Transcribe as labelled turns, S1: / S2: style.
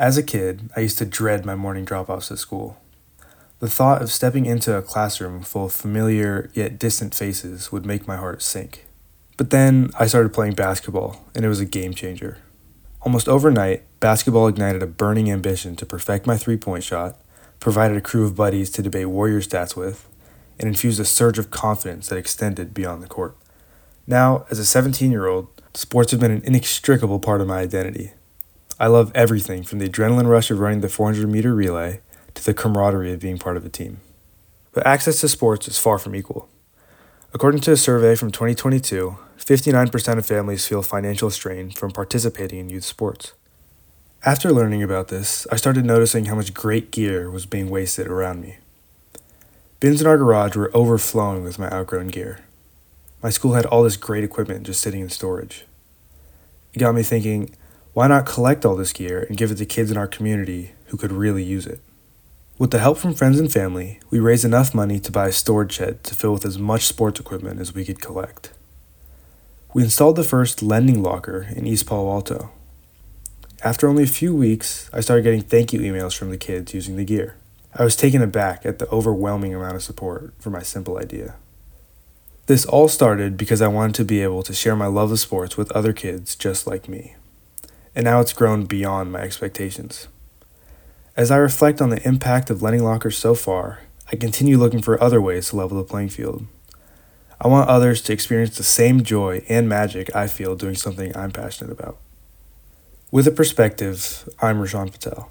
S1: As a kid, I used to dread my morning drop offs at school. The thought of stepping into a classroom full of familiar yet distant faces would make my heart sink. But then I started playing basketball, and it was a game changer. Almost overnight, basketball ignited a burning ambition to perfect my three point shot, provided a crew of buddies to debate Warrior stats with, and infused a surge of confidence that extended beyond the court. Now, as a 17 year old, sports have been an inextricable part of my identity. I love everything from the adrenaline rush of running the 400 meter relay to the camaraderie of being part of a team. But access to sports is far from equal. According to a survey from 2022, 59% of families feel financial strain from participating in youth sports. After learning about this, I started noticing how much great gear was being wasted around me. Bins in our garage were overflowing with my outgrown gear. My school had all this great equipment just sitting in storage. It got me thinking, why not collect all this gear and give it to kids in our community who could really use it? With the help from friends and family, we raised enough money to buy a storage shed to fill with as much sports equipment as we could collect. We installed the first lending locker in East Palo Alto. After only a few weeks, I started getting thank you emails from the kids using the gear. I was taken aback at the overwhelming amount of support for my simple idea. This all started because I wanted to be able to share my love of sports with other kids just like me. And now it's grown beyond my expectations. As I reflect on the impact of lending lockers so far, I continue looking for other ways to level the playing field. I want others to experience the same joy and magic I feel doing something I'm passionate about. With a perspective, I'm Rishan Patel.